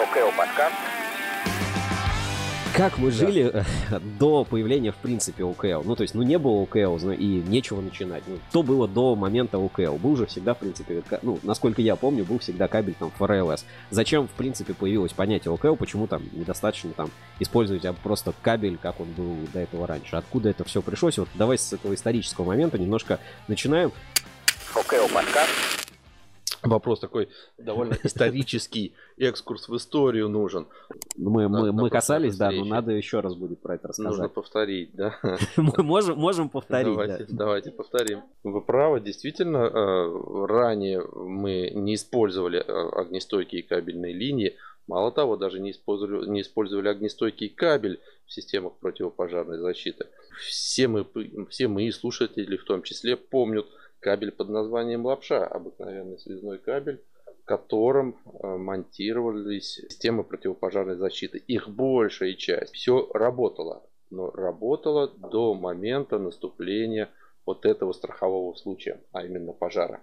ОКО подкаст. Как мы жили э, до появления, в принципе, ОКЛ? Ну, то есть, ну, не было ОКЛ, ну, и нечего начинать. Ну, что было до момента ОКЛ? Был же всегда, в принципе, ну, насколько я помню, был всегда кабель там ФРЛС. Зачем, в принципе, появилось понятие ОКЛ? Почему там недостаточно там использовать а просто кабель, как он был до этого раньше? Откуда это все пришлось? Вот давай с этого исторического момента немножко начинаем. ОКО подкаст. Вопрос такой довольно исторический экскурс в историю нужен. Мы, Да, мы, на мы касались, да, но надо еще раз будет про это Нужно рассказать. повторить, да? Мы можем, можем повторить, да. давайте, давайте повторим. Вы правы, действительно, э, ранее мы не использовали э, огнестойкие кабельные линии. Мало того, даже не использовали, не использовали огнестойкий кабель в системах противопожарной защиты. Все мы, все мои слушатели в том числе помнят кабель под названием лапша, обыкновенный связной кабель, в котором э, монтировались системы противопожарной защиты. Их большая часть. Все работало, но работало до момента наступления вот этого страхового случая, а именно пожара.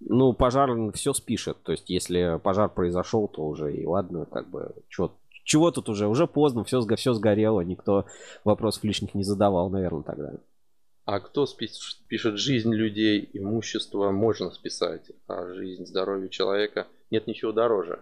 Ну, пожар все спишет. То есть, если пожар произошел, то уже и ладно, как бы, чё- чего тут уже? Уже поздно, все, все сгорело, никто вопросов лишних не задавал, наверное, тогда. А кто пишет жизнь людей, имущество можно списать, а жизнь, здоровье человека нет ничего дороже.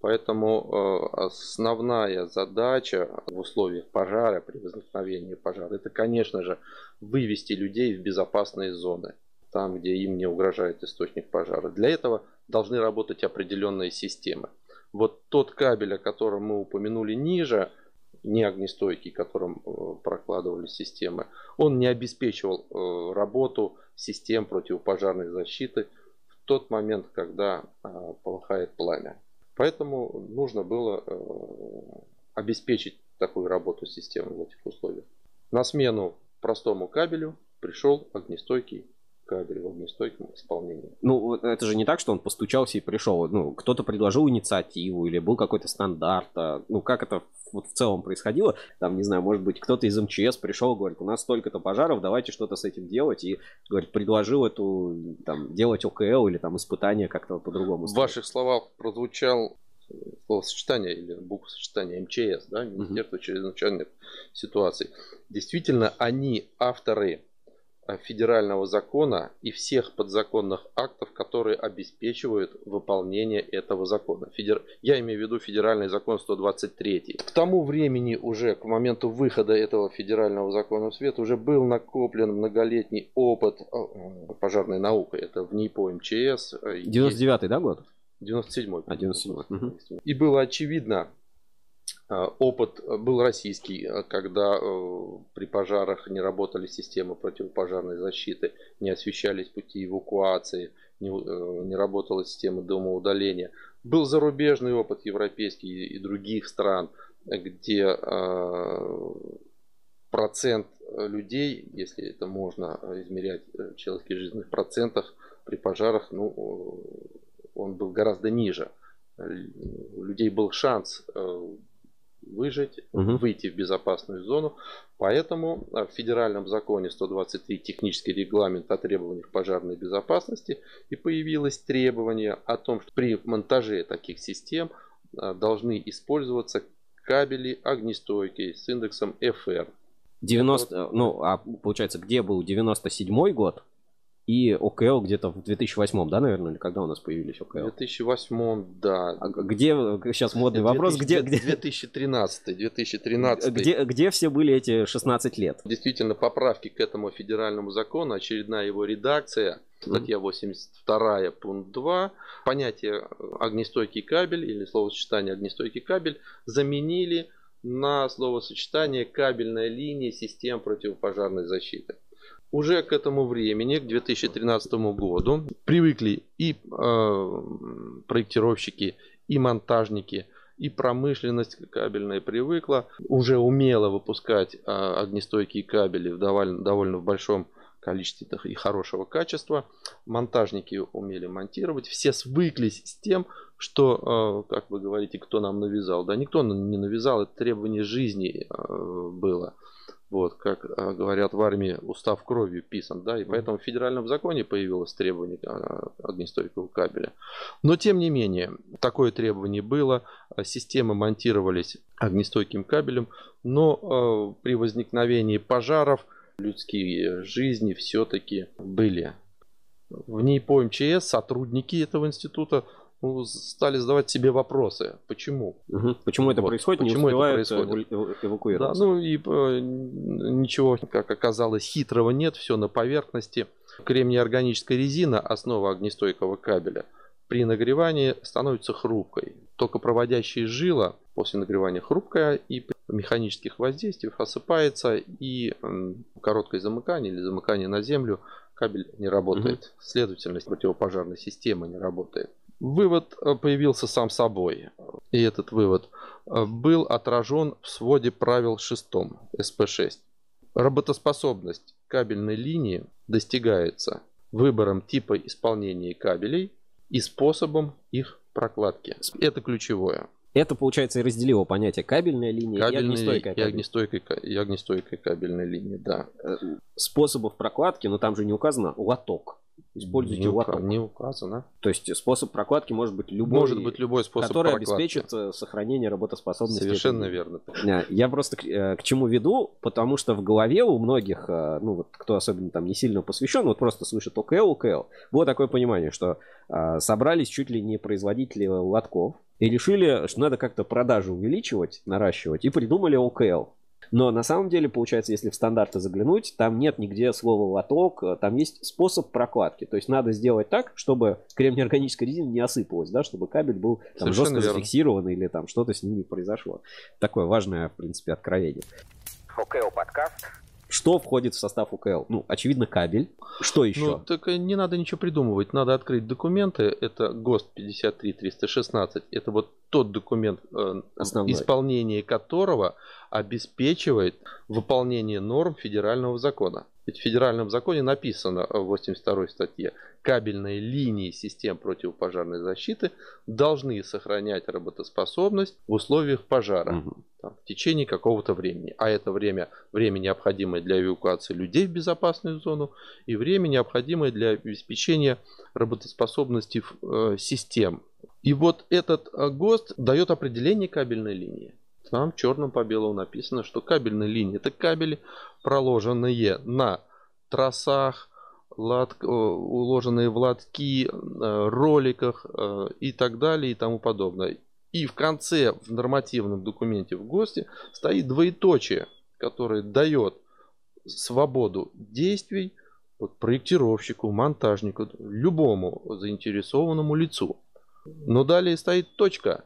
Поэтому э, основная задача в условиях пожара, при возникновении пожара, это, конечно же, вывести людей в безопасные зоны, там, где им не угрожает источник пожара. Для этого должны работать определенные системы. Вот тот кабель, о котором мы упомянули ниже, не огнестойкий, которым э, прокладывали системы, он не обеспечивал э, работу систем противопожарной защиты в тот момент, когда э, полыхает пламя. Поэтому нужно было обеспечить такую работу системы в этих условиях. На смену простому кабелю пришел огнестойкий кабель в огнестойком исполнении. Ну, это же не так, что он постучался и пришел. Ну, кто-то предложил инициативу или был какой-то стандарт. а, Ну, как это вот в целом происходило? Там, не знаю, может быть, кто-то из МЧС пришел, говорит, у нас столько-то пожаров, давайте что-то с этим делать. И, говорит, предложил эту, там, делать ОКЛ или там испытания как-то по-другому. В ваших словах прозвучал словосочетание или буквосочетание МЧС, да, Министерство чрезвычайных ситуаций. Действительно, они авторы федерального закона и всех подзаконных актов, которые обеспечивают выполнение этого закона. Федер- Я имею в виду федеральный закон 123. К тому времени уже, к моменту выхода этого федерального закона в свет, уже был накоплен многолетний опыт э, пожарной науки. Это в НИПО МЧС. э, есть- 99-й, да, год? 97 А, 97-й, мгм. И было очевидно, э, опыт э, был российский, э, когда э, при пожарах не работали системы противопожарной защиты, не освещались пути эвакуации, не, э, не работала система домоудаления. Был зарубежный опыт европейский и других стран, э, где э, процент э, людей, если это можно э, измерять э, в человеческих жизненных процентах, при пожарах, ну, э, он был гораздо ниже. Э, У людей был шанс э, выжить, Мгм. выйти в безопасную зону. Поэтому э, в федеральном законе 123 технический регламент о требованиях пожарной безопасности и появилось требование о том, что при монтаже таких систем э, должны использоваться кабели огнестойкие с индексом FR. 90, ну, а получается, где был 97-й год и ОКЛ где-то в 2008, да, наверное, или когда у нас появились В ОКЛ? 2008, да. А где, сейчас модный вопрос, где, где, 2013, 2013. где, где все были эти 16 лет? Действительно, поправки к этому федеральному закону, очередная его редакция, статья 82, пункт 2, понятие огнестойкий кабель или словосочетание огнестойкий кабель заменили на словосочетание кабельная линия систем противопожарной защиты. Уже к этому времени, к 2013 году, привыкли и э, проектировщики, и монтажники, и промышленность кабельная привыкла уже умело выпускать э, огнестойкие кабели в довольно, довольно в большом количестве и хорошего качества. Монтажники умели монтировать. Все свыклись с тем, что, э, как вы говорите, кто нам навязал. Да никто не навязал, это требование жизни э, было. Вот, как а, говорят в армии, устав кровью писан, да, и поэтому в федеральном законе появилось требование а, огнестойкого кабеля. Но тем не менее, такое требование было, а, системы монтировались огнестойким кабелем, но при возникновении пожаров людские жизни все-таки были. В ней по МЧС сотрудники этого института ну, стали задавать себе вопросы. Почему? Угу. Почему это вот. происходит? Почему не это происходит? эвакуироваться. Да, ну и э, ничего, как оказалось, хитрого нет. Все на поверхности. Кремний-органическая резина, основа огнестойкого кабеля, при нагревании становится хрупкой. Только проводящая жила после нагревания хрупкая и при механических воздействиях осыпается и короткое замыкание или замыкание на землю кабель не работает. Угу. Следовательно, противопожарная система не работает. Вывод э, появился сам собой. И этот вывод э, был отражен в своде правил 6 СП-6. Работоспособность кабельной линии достигается выбором типа исполнения кабелей и способом их прокладки. Это ключевое. Это, получается, и разделило понятие кабельная линия кабельная и огнестойкая. И огнестойкая, и огнестойкая кабельная линия, да. Э, способов прокладки, но там же не указано лоток. Используйте не, лоток. Не указано. То есть способ прокладки может быть любой. Может быть любой способ который прокладки. обеспечит э, сохранение работоспособности. Совершенно верно. Я просто к, э, к чему веду, потому что в голове у многих, э, ну вот кто особенно там не сильно посвящен, вот просто слышит ОКЛ, ОКЛ, было такое понимание, что э, собрались чуть ли не производители лотков и решили, что надо как-то продажи увеличивать, наращивать, и придумали ОКЛ. Но на самом деле, получается, если в стандарты заглянуть, там нет нигде слова лоток, там есть способ прокладки. То есть надо сделать так, чтобы кремний-органическая резина не осыпалась, да, чтобы кабель был там, жестко верно. зафиксирован или там что-то с ним не произошло. Такое важное, в принципе, откровение. ОКО подкаст. Что входит в состав УКЛ? Ну, очевидно, кабель. Что еще? Ну, так не надо ничего придумывать. Надо открыть документы. Это ГОСТ 53316. Это вот тот документ, э, Основной. исполнение которого обеспечивает выполнение норм федерального закона. Ведь в федеральном законе написано в 82 статье, кабельные линии систем противопожарной защиты должны сохранять работоспособность в условиях пожара угу. там, в течение какого-то времени. А это время, время необходимое для эвакуации людей в безопасную зону и время необходимое для обеспечения работоспособности э, систем. И вот этот э, ГОСТ дает определение кабельной линии. Там черным по белому написано, что кабельные линии это кабели, проложенные на трассах, лад, э, уложенные в лотки, э, роликах э, и так далее и тому подобное. И в конце в нормативном документе в ГОСТе стоит двоеточие, которое дает свободу действий вот, проектировщику, монтажнику, любому заинтересованному лицу. Но далее стоит точка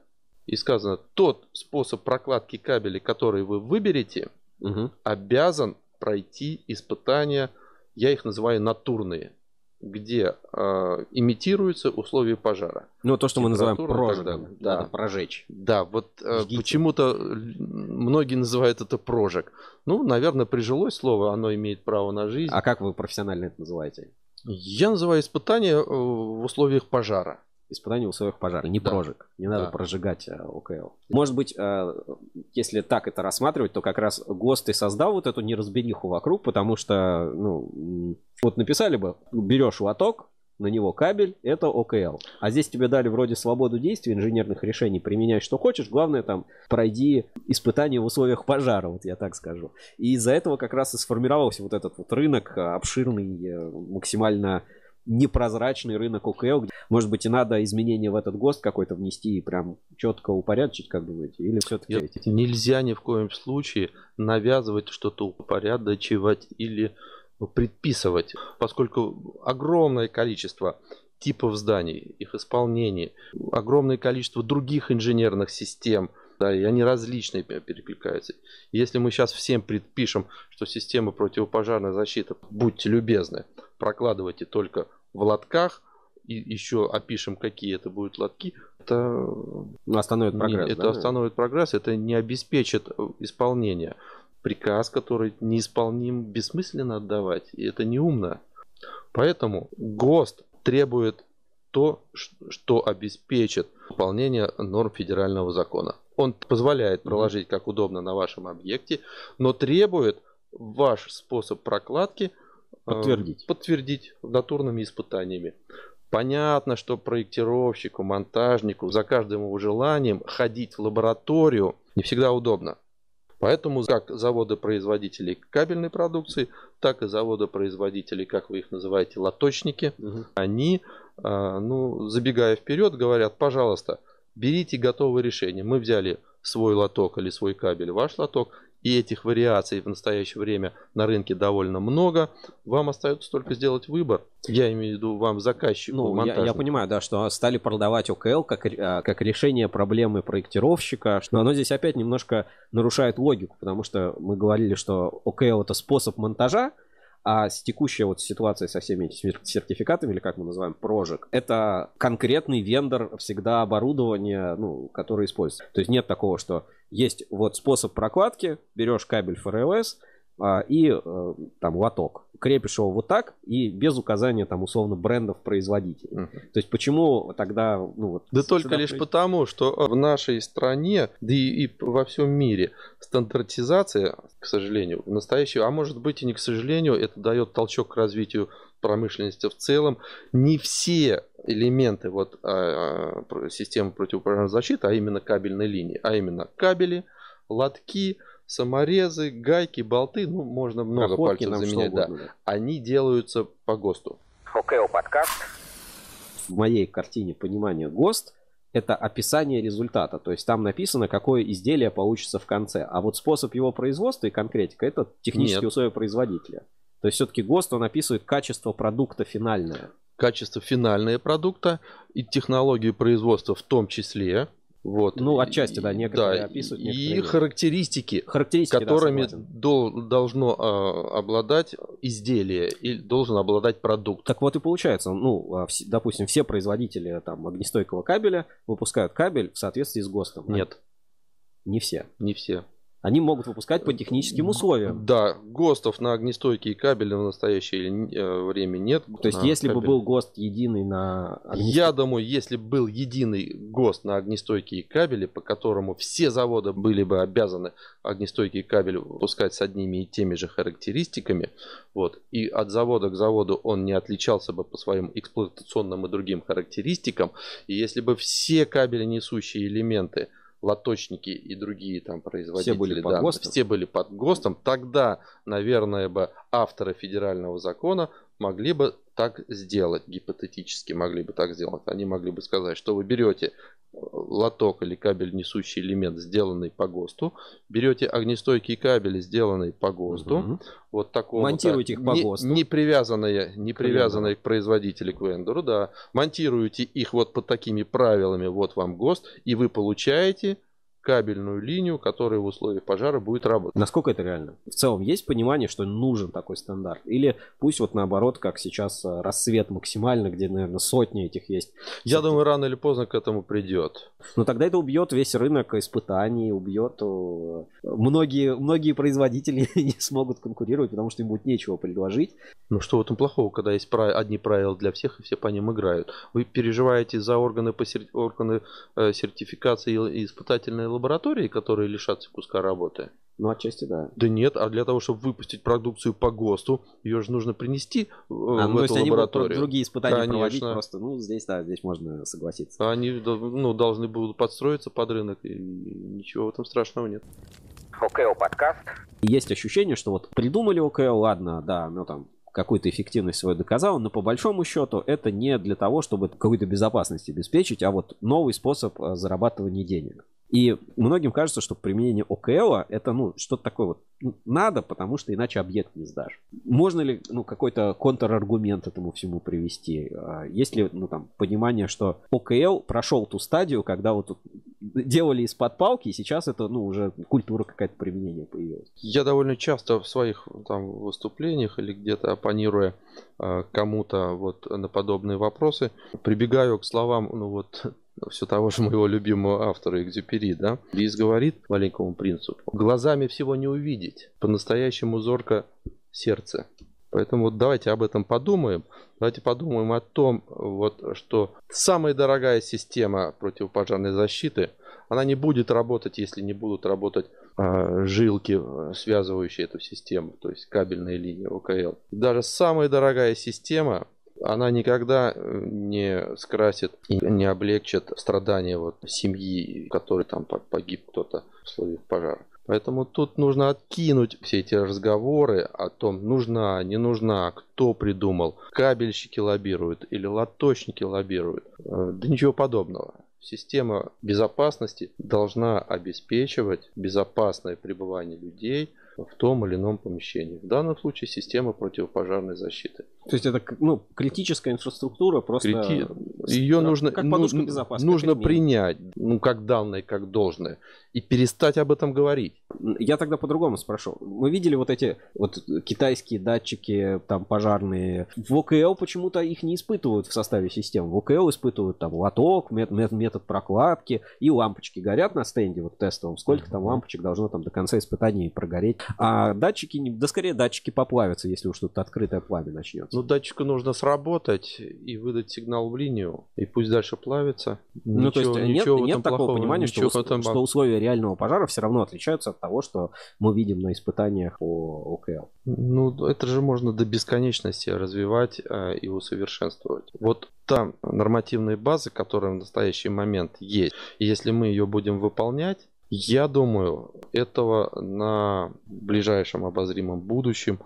и сказано, тот способ прокладки кабелей, который вы выберете, угу. обязан пройти испытания, я их называю натурные, где э, имитируются условия пожара. Ну, то, что мы называем прожигом, да. Надо прожечь. Да, вот э, почему-то многие называют это прожиг. Ну, наверное, прижилось слово, оно имеет право на жизнь. А как вы профессионально это называете? Я называю испытание э, в условиях пожара испытание в условиях пожара, не да. прожиг. Не надо да. прожигать а, ОКЛ. Может быть, а, если так это рассматривать, то как раз ГОСТ и создал вот эту неразбериху вокруг, потому что, ну, вот написали бы, берешь лоток, на него кабель, это ОКЛ. А здесь тебе дали вроде свободу действий, инженерных решений, применяй что хочешь, главное там пройди испытание в условиях пожара, вот я так скажу. И из-за этого как раз и сформировался вот этот вот рынок обширный, э, максимально непрозрачный рынок ОКЛ. Может быть, и надо изменения в этот ГОСТ какой-то внести и прям четко упорядочить, как думаете? Или все-таки... Нельзя ни в коем случае навязывать что-то упорядочивать или предписывать, поскольку огромное количество типов зданий, их исполнений, огромное количество других инженерных систем, да, и они различные перекликаются. Если мы сейчас всем предпишем, что система противопожарной защиты, будьте любезны, прокладывайте только в лотках, и еще опишем, какие это будут лотки, это ну, остановит прогресс. Не, это да? остановит прогресс, это не обеспечит э, исполнение. Приказ, который неисполним, бессмысленно отдавать, и это неумно. Поэтому ГОСТ требует то, что обеспечит выполнение норм федерального закона. Он позволяет проложить как удобно на вашем объекте, но требует ваш способ прокладки Подтвердить. подтвердить натурными испытаниями. Понятно, что проектировщику, монтажнику за каждым его желанием ходить в лабораторию не всегда удобно. Поэтому как заводы-производителей кабельной продукции, так и заводы-производителей, как вы их называете, лоточники, Мгм. они, а, ну, забегая вперед, говорят, пожалуйста, берите готовое решение. Мы взяли свой лоток или свой кабель, ваш лоток, и этих вариаций в настоящее время на рынке довольно много. Вам остается только сделать выбор. Я имею в виду вам, заказчику, Ну, я, я понимаю, да, что стали продавать ОКЛ как, а, как решение проблемы проектировщика, но оно здесь опять немножко нарушает логику, потому что мы говорили, что ОКЛ это способ монтажа, а с текущей вот ситуацией со всеми этими сер- сертификатами, или как мы называем, прожик, это конкретный вендор всегда оборудования, ну, которое используется. То есть нет такого, что есть вот способ прокладки, берешь кабель ФРЛС и э, там лоток, крепишь его вот так и без указания там условно брендов производителей. Мгм. То есть почему тогда, ну вот... Да только лишь потому, что в нашей стране, да и, и во всем мире, стандартизация, к сожалению, в настоящее, а может быть и не к сожалению, это дает толчок к развитию промышленности в целом. Не все элементы вот, а, а, системы противопожарной защиты, а именно кабельной линии, а именно кабели, лотки, саморезы, гайки, болты, ну, можно много проходки, пальцев заменять, да. угодно, да. Они делаются по ГОСТу. ОКО подкаст. В моей картине понимания ГОСТ это описание результата. То есть там написано, какое изделие получится в конце. А вот способ его производства и конкретика это технические Нет. условия производителя. То есть все-таки ГОСТ он описывает качество продукта финальное. качество финального продукта и технологию производства в том числе. Вот. Ну, отчасти, да, И- некоторые описывают, И некоторые нет. характеристики, Характеристики, да, которыми согласен. дол- должно а, обладать изделие и должен обладать продукт. Так вот и получается, ну, а, допустим, все производители там огнестойкого кабеля выпускают кабель в соответствии с ГОСТом. Нет, Не все. не все. Они могут выпускать по техническим условиям. Да, ГОСТов на огнестойкие кабели в настоящее э, время нет. То есть, если бы кабель- был ГОСТ единый на Я думаю, если бы был единый ГОСТ на огнестойкие кабели, по которому все заводы были бы обязаны огнестойкие кабели выпускать с одними и теми же характеристиками, вот, и от завода к заводу он не отличался бы по своим эксплуатационным и другим характеристикам, и если бы все кабели несущие элементы лоточники и другие там производители, были под да, ГОСТом. все были под ГОСТом, тогда, наверное, бы авторы федерального закона могли бы так сделать, гипотетически могли бы так сделать. Они могли бы сказать, что вы берете э, лоток или кабель несущий элемент, сделанный по ГОСТу, берете огнестойкие кабели, сделанные по ГОСТу, Мгм. вот такого Монтируете их по не, ГОСТу. не привязанные, не К привязанные к производителю, к вендору, да. Монтируете их вот под такими правилами, вот вам ГОСТ, и вы получаете кабельную линию, которая в условиях пожара будет работать. Насколько это реально? В целом есть понимание, что нужен такой стандарт? Или пусть вот наоборот, как сейчас э, рассвет максимально, где, наверное, сотни этих есть. Я думаю, рано или поздно к этому придет. Но тогда это убьет весь рынок испытаний, убьет э, многие, многие производители не смогут конкурировать, потому что им будет нечего предложить. Ну что в этом плохого, когда есть пра- одни правила для всех и все по ним играют? Вы переживаете за органы, по сер- органы э, сертификации и испытательной лаборатории, которые лишатся куска работы? Ну, отчасти да. Да нет, а для того, чтобы выпустить продукцию по ГОСТу, ее же нужно принести э, А, в ну, то есть эту они будут лабораторию. другие испытания Конечно. проводить просто. Ну, здесь, да, здесь можно согласиться. Они ну, должны будут подстроиться под рынок, и ничего в этом страшного нет. ОКО подкаст. Есть ощущение, что вот придумали ОКЛ, ладно, да, ну там какую-то эффективность свою доказал, но по большому счету это не для того, чтобы какую-то безопасность обеспечить, а вот новый способ э, зарабатывания денег. И многим кажется, что применение ОКЛ это ну что-то такое вот надо, потому что иначе объект не сдашь. Можно ли ну какой-то контраргумент этому всему привести? А Есть ли ну там понимание, что ОКЛ прошел ту стадию, когда вот делали из-под палки, и сейчас это ну уже культура какая-то применения появилась? Я довольно часто в своих там выступлениях или где-то оппонируя э, кому-то вот на подобные вопросы, прибегаю к словам, ну вот все того же моего любимого автора Экзюпери, да, Лис говорит маленькому принцу, глазами всего не увидеть, по-настоящему зорко сердце. Поэтому вот давайте об этом подумаем. Давайте подумаем о том, вот, что самая дорогая система противопожарной защиты, она не будет работать, если не будут работать а, жилки, э, связывающие эту систему, то есть кабельная линия ОКЛ. Даже самая дорогая система, она никогда э, не скрасит и не облегчит страдания вот семьи, которой там погиб кто-то в условиях пожара. Поэтому тут нужно откинуть все эти разговоры о том, нужна, не нужна, кто придумал, кабельщики лоббируют или лоточники лоббируют. Э, да ничего подобного. Система безопасности должна обеспечивать безопасное пребывание людей в том или ином помещении. В данном случае система противопожарной защиты. То есть это ну, критическая инфраструктура, просто Крити... ее нужно, как подушка ну, безопасности, нужно принять, ну как данное, как должное, и перестать об этом говорить. Я тогда по-другому спрошу. Мы видели вот эти вот китайские датчики там пожарные. В ОКЛ почему-то их не испытывают в составе систем. В ОКЛ испытывают там лоток, мет мет метод прокладки и лампочки горят на стенде вот тестовом. Сколько там лампочек должно там до конца испытаний прогореть. А датчики, да скорее датчики поплавятся, если уж тут открытое пламя начнется. Ну, датчику нужно сработать и выдать сигнал в линию, и пусть дальше плавится. Ну, ничего, то есть ничего нет, нет такого плохого, понимания, что, этом... что условия реального пожара все равно отличаются от того, что мы видим на испытаниях по ОКЛ. Ну, это же можно до бесконечности развивать э, и усовершенствовать. Вот та нормативная база, которая в настоящий момент есть, если мы ее будем выполнять, я думаю, этого на ближайшем обозримом будущем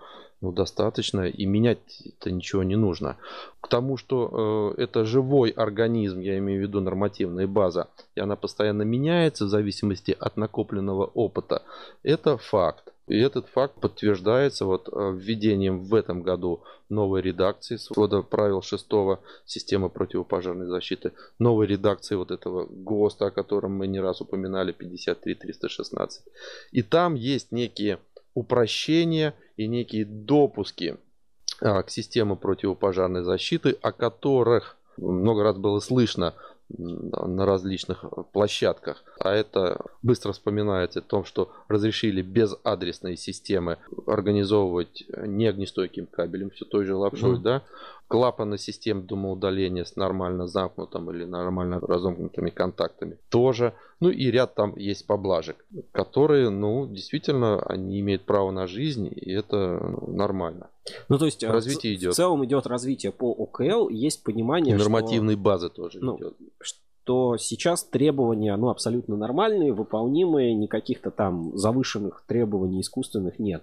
ну, достаточно, и менять-то ничего не нужно. К тому, что э, это живой организм, я имею в виду нормативная база, и она постоянно меняется в зависимости от накопленного опыта, это факт. И этот факт подтверждается вот э, введением в этом году новой редакции свода правил 6 системы противопожарной защиты, новой редакции вот этого ГОСТа, о котором мы не раз упоминали, 53316. И там есть некие упрощения и некие допуски а, к системе противопожарной защиты, о которых много раз было слышно на различных площадках. А это быстро вспоминается о том, что разрешили без адресной системы организовывать не огнестойким кабелем, все той же лапшой, mm. да, клапаны систем дымоудаления с нормально замкнутым или нормально разомкнутыми контактами тоже. Ну и ряд там есть поблажек, которые, ну, действительно, они имеют право на жизнь, и это ну, нормально. Ну, то есть развитие в, идет. В целом идет развитие по ОКЛ, есть понимание, Нормативной что... базы тоже ну, идет то сейчас требования ну, абсолютно нормальные, выполнимые, никаких-то там завышенных требований искусственных нет.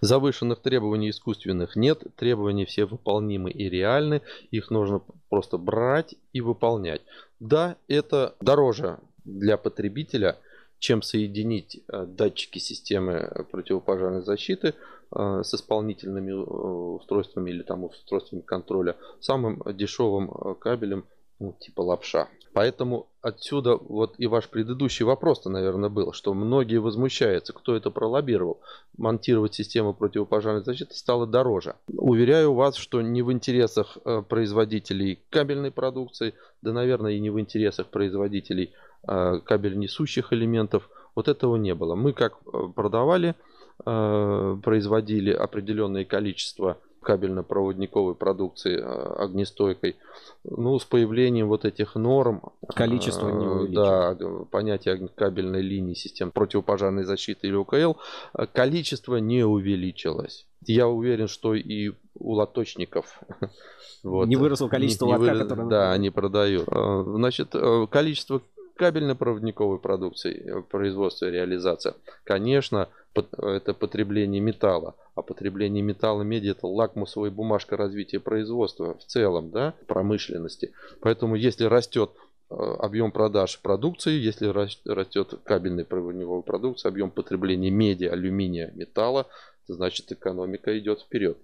Завышенных требований искусственных нет, требования все выполнимы и реальны, их нужно просто брать и выполнять. Да, это дороже для потребителя, чем соединить э, датчики системы противопожарной защиты э, с исполнительными э, устройствами или там устройствами контроля самым дешевым кабелем ну, типа лапша. Поэтому отсюда вот и ваш предыдущий вопрос-то, наверное, был, что многие возмущаются, кто это пролоббировал. Монтировать систему противопожарной защиты стало дороже. Уверяю вас, что не в интересах э, производителей кабельной продукции, да, наверное, и не в интересах производителей э, кабель несущих элементов. Вот этого не было. Мы как э, продавали, производили определенное количество кабельно-проводниковой продукции э, огнестойкой. Ну, с появлением вот этих норм... Количество не э, Да, понятие кабельной линии систем противопожарной защиты или УКЛ, э, количество не увеличилось. Я уверен, что и у лоточников вот, не выросло количество не, лотка, вырос, которое... Да, они продают. Значит, количество кабельно-проводниковой продукции, производства и реализация, конечно, это потребление металла. А потребление металла меди это лакмусовая бумажка развития производства в целом, да, промышленности. Поэтому если растет э, объем продаж продукции, если растет кабельная проводниковая продукция, объем потребления меди, алюминия, металла, значит экономика идет вперед.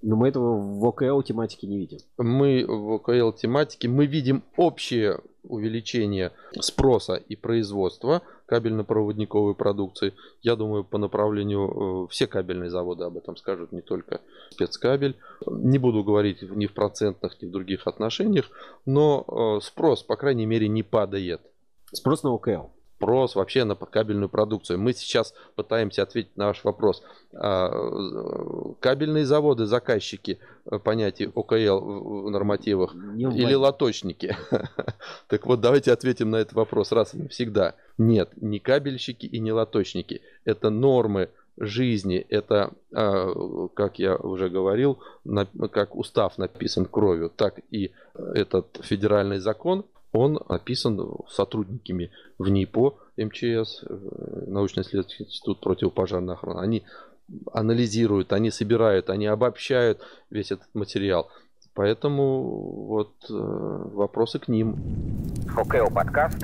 Но мы этого в ОКЛ тематике не видим. Мы в ОКЛ тематике мы видим общее увеличение спроса и производства кабельно-проводниковой продукции. Я думаю, по направлению э, все кабельные заводы об этом скажут, не только спецкабель. Не буду говорить ни в процентных, ни в других отношениях, но э, спрос, по крайней мере, не падает. Спрос на ОКЛ. Спрос вообще на кабельную продукцию. Мы сейчас пытаемся ответить на ваш вопрос. А, кабельные заводы, заказчики, э, понятие ОКЛ в нормативах, не или лоточники? Так вот, давайте ответим на этот вопрос раз и навсегда. Нет, не кабельщики и не лоточники. Это нормы жизни, это, а, как я уже говорил, как устав написан кровью, так и этот федеральный закон, он описан сотрудниками в НИПО МЧС, э, научно-исследовательский институт противопожарной охраны. Они анализируют, они собирают, они обобщают весь этот материал. Поэтому вот э, вопросы к ним. ОКЛ подкаст.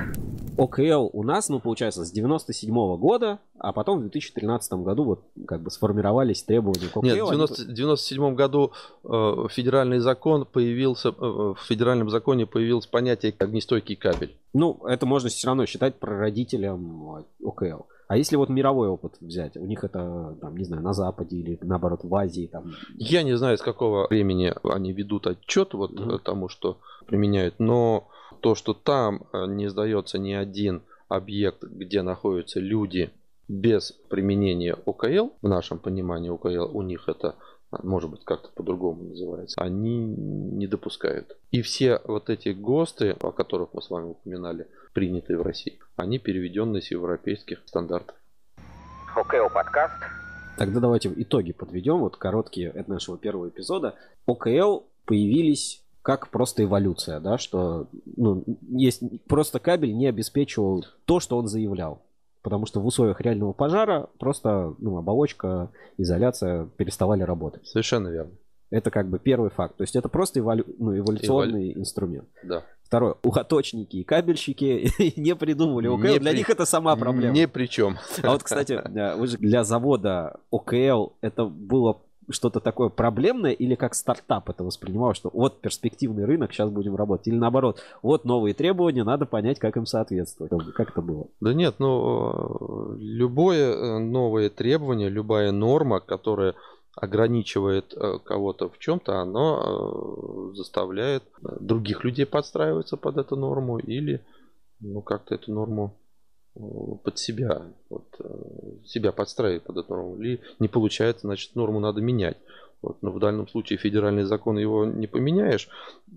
ОКЛ у нас, ну, получается, с 97 -го года, а потом в 2013 году вот как бы сформировались требования к ОКЛ. Нет, в 90, 97 году э, федеральный закон появился, э, в федеральном законе появилось понятие огнестойкий кабель. Ну, это можно все равно считать прародителем ОКЛ. А если вот мировой опыт взять, у них это, там, не знаю, на Западе или наоборот в Азии там. Я не знаю, с какого времени они ведут отчет вот mm-hmm. тому, что применяют, но то, что там э, не сдается ни один объект, где находятся люди без применения ОКЛ, в нашем понимании ОКЛ, у них это а, может быть как-то по-другому называется, они не допускают. И все вот эти ГОСТы, о которых мы с вами упоминали, принятые в России, они переведены с европейских стандартов. ОКЛ подкаст. Тогда давайте итоги подведем, вот короткие от нашего первого эпизода. ОКЛ появились как просто эволюция, да, что ну, есть просто кабель не обеспечивал то, что он заявлял. Потому что в условиях реального пожара просто ну, оболочка, изоляция переставали работать. Совершенно верно. Это как бы первый факт. То есть это просто эволю... ну, эволюционный Эволю... инструмент. Да. Второе. Ухоточники и кабельщики не придумывали ОКЛ. Не для при... них это сама проблема. Не при чем. А вот, кстати, вы же для завода ОКЛ это было что-то такое проблемное или как стартап это воспринимал, что вот перспективный рынок, сейчас будем работать. Или наоборот, вот новые требования, надо понять, как им соответствовать. Как это было? Да нет, ну, любое э, новое требование, любая норма, которая ограничивает э, кого-то в чем-то, оно э, заставляет других людей подстраиваться под эту норму или ну, как-то эту норму под себя, вот, э, себя подстраивать под эту норму. Или не получается, значит, норму надо менять. Вот, но в данном случае федеральный закон его не поменяешь.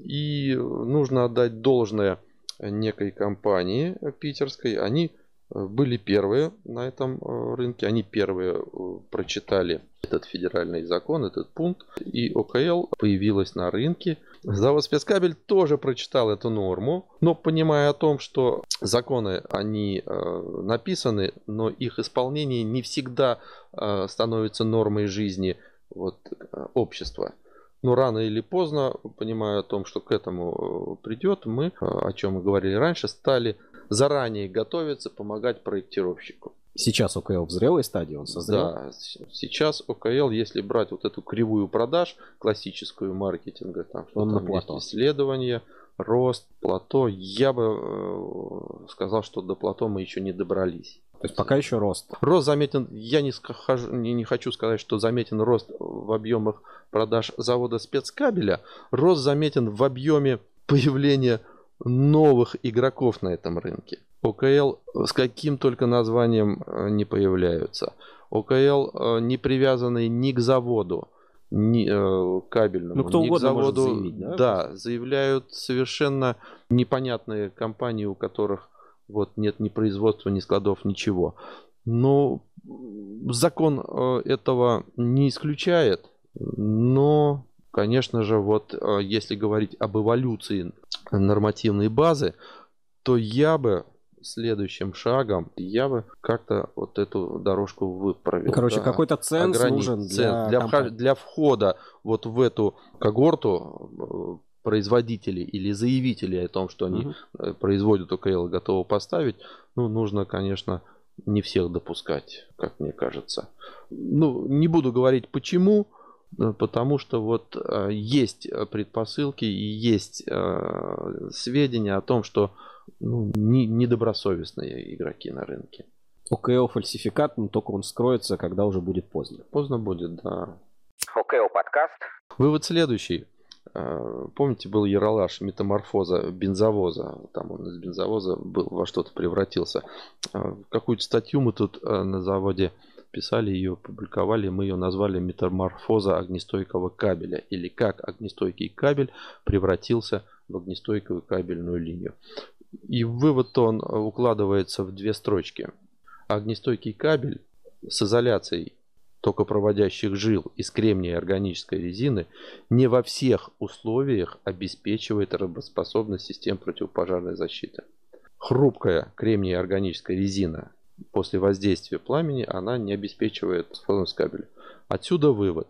И нужно отдать должное некой компании питерской. Они э, были первые на этом э, рынке. Они первые прочитали этот федеральный закон, этот пункт. И ОКЛ появилась на рынке Завод спецкабель тоже прочитал эту норму, но понимая о том, что законы, они э, написаны, но их исполнение не всегда э, становится нормой жизни вот, э, общества. Но рано или поздно, понимая о том, что к этому э, придет, мы, э, о чем мы говорили раньше, стали заранее готовиться, помогать проектировщику. Сейчас ОКЛ в зрелой стадии, он созрел? Да, сейчас ОКЛ, если брать вот эту кривую продаж, классическую маркетинга, там, что он там на есть исследования, рост, плато, я бы э, сказал, что до плато мы еще не добрались. То есть пока еще рост. Рост заметен, я не, скажу, не, не хочу сказать, что заметен рост в объемах продаж завода спецкабеля. Рост заметен в объеме появления новых игроков на этом рынке. ОКЛ с каким только названием э, не появляются. ОКЛ э, не привязанный ни к заводу, ни э, кабельному, ну, кто ни к заводу. заявить, да? да, заявляют совершенно непонятные компании, у которых вот нет ни производства, ни складов, ничего. Но закон этого не исключает, но, конечно же, вот если говорить об эволюции нормативной базы, то я бы следующим шагом я бы как-то вот эту дорожку выправил. Короче, да, какой-то ценз ограни... нужен для, для, вход... для входа вот в эту когорту э, производителей или заявителей о том, что они угу. производят ОКЛ готовы поставить, ну, нужно, конечно, не всех допускать, как мне кажется. Ну, не буду говорить почему, э, потому что вот есть предпосылки и есть сведения о том, что ну, не, недобросовестные игроки на рынке. ОКО фальсификат, но только он скроется, когда уже будет поздно. Поздно будет, да. ОКО подкаст. Вывод следующий. Э, помните, был Яралаш метаморфоза бензовоза. Там он из бензовоза был, во что-то превратился. Э, какую-то статью мы тут э, на заводе писали ее, публиковали. Мы ее назвали метаморфоза огнестойкого кабеля. Или как огнестойкий кабель превратился в огнестойкую кабельную линию. И вывод он укладывается в две строчки. Огнестойкий кабель с изоляцией токопроводящих жил из кремния органической резины не во всех условиях обеспечивает работоспособность систем противопожарной защиты. Хрупкая кремния органическая резина после воздействия пламени она не обеспечивает способность кабеля. Отсюда вывод,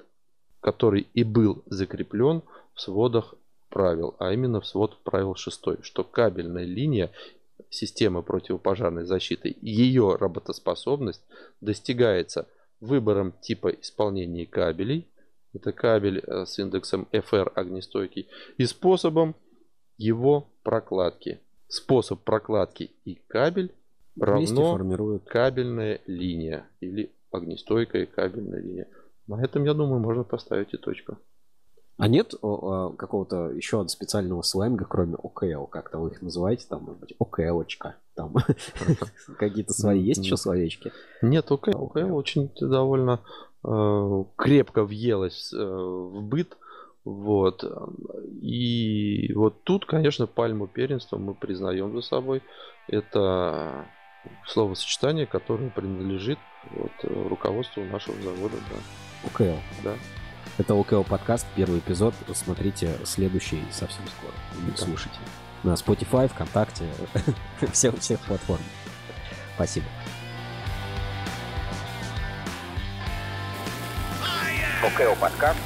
который и был закреплен в сводах правил, а именно в свод правил 6, что кабельная линия системы противопожарной защиты, ее работоспособность достигается – выбором типа исполнения кабелей, это кабель э, с индексом FR огнестойкий, и способом его прокладки. Способ прокладки и кабель равно формируют кабельная линия или огнестойкая кабельная линия. На этом, я думаю, можно поставить и точку. А нет о, о, какого-то еще специального сленга, кроме ОКЛ, как-то вы их называете, там, может быть, ОКЛочка, там какие-то свои есть еще словечки? Нет, ОКЛ, ОКЛ очень довольно э, крепко въелось э, в быт, вот. И вот тут, конечно, пальму первенства мы признаем за собой. Это словосочетание, которое принадлежит вот, руководству нашего завода. Да. ОКЛ. Да. Это ОКО подкаст, первый эпизод. Смотрите следующий совсем скоро. Да. Слушайте. На Spotify, ВКонтакте, всех, всех платформ. Спасибо. ОКО подкаст.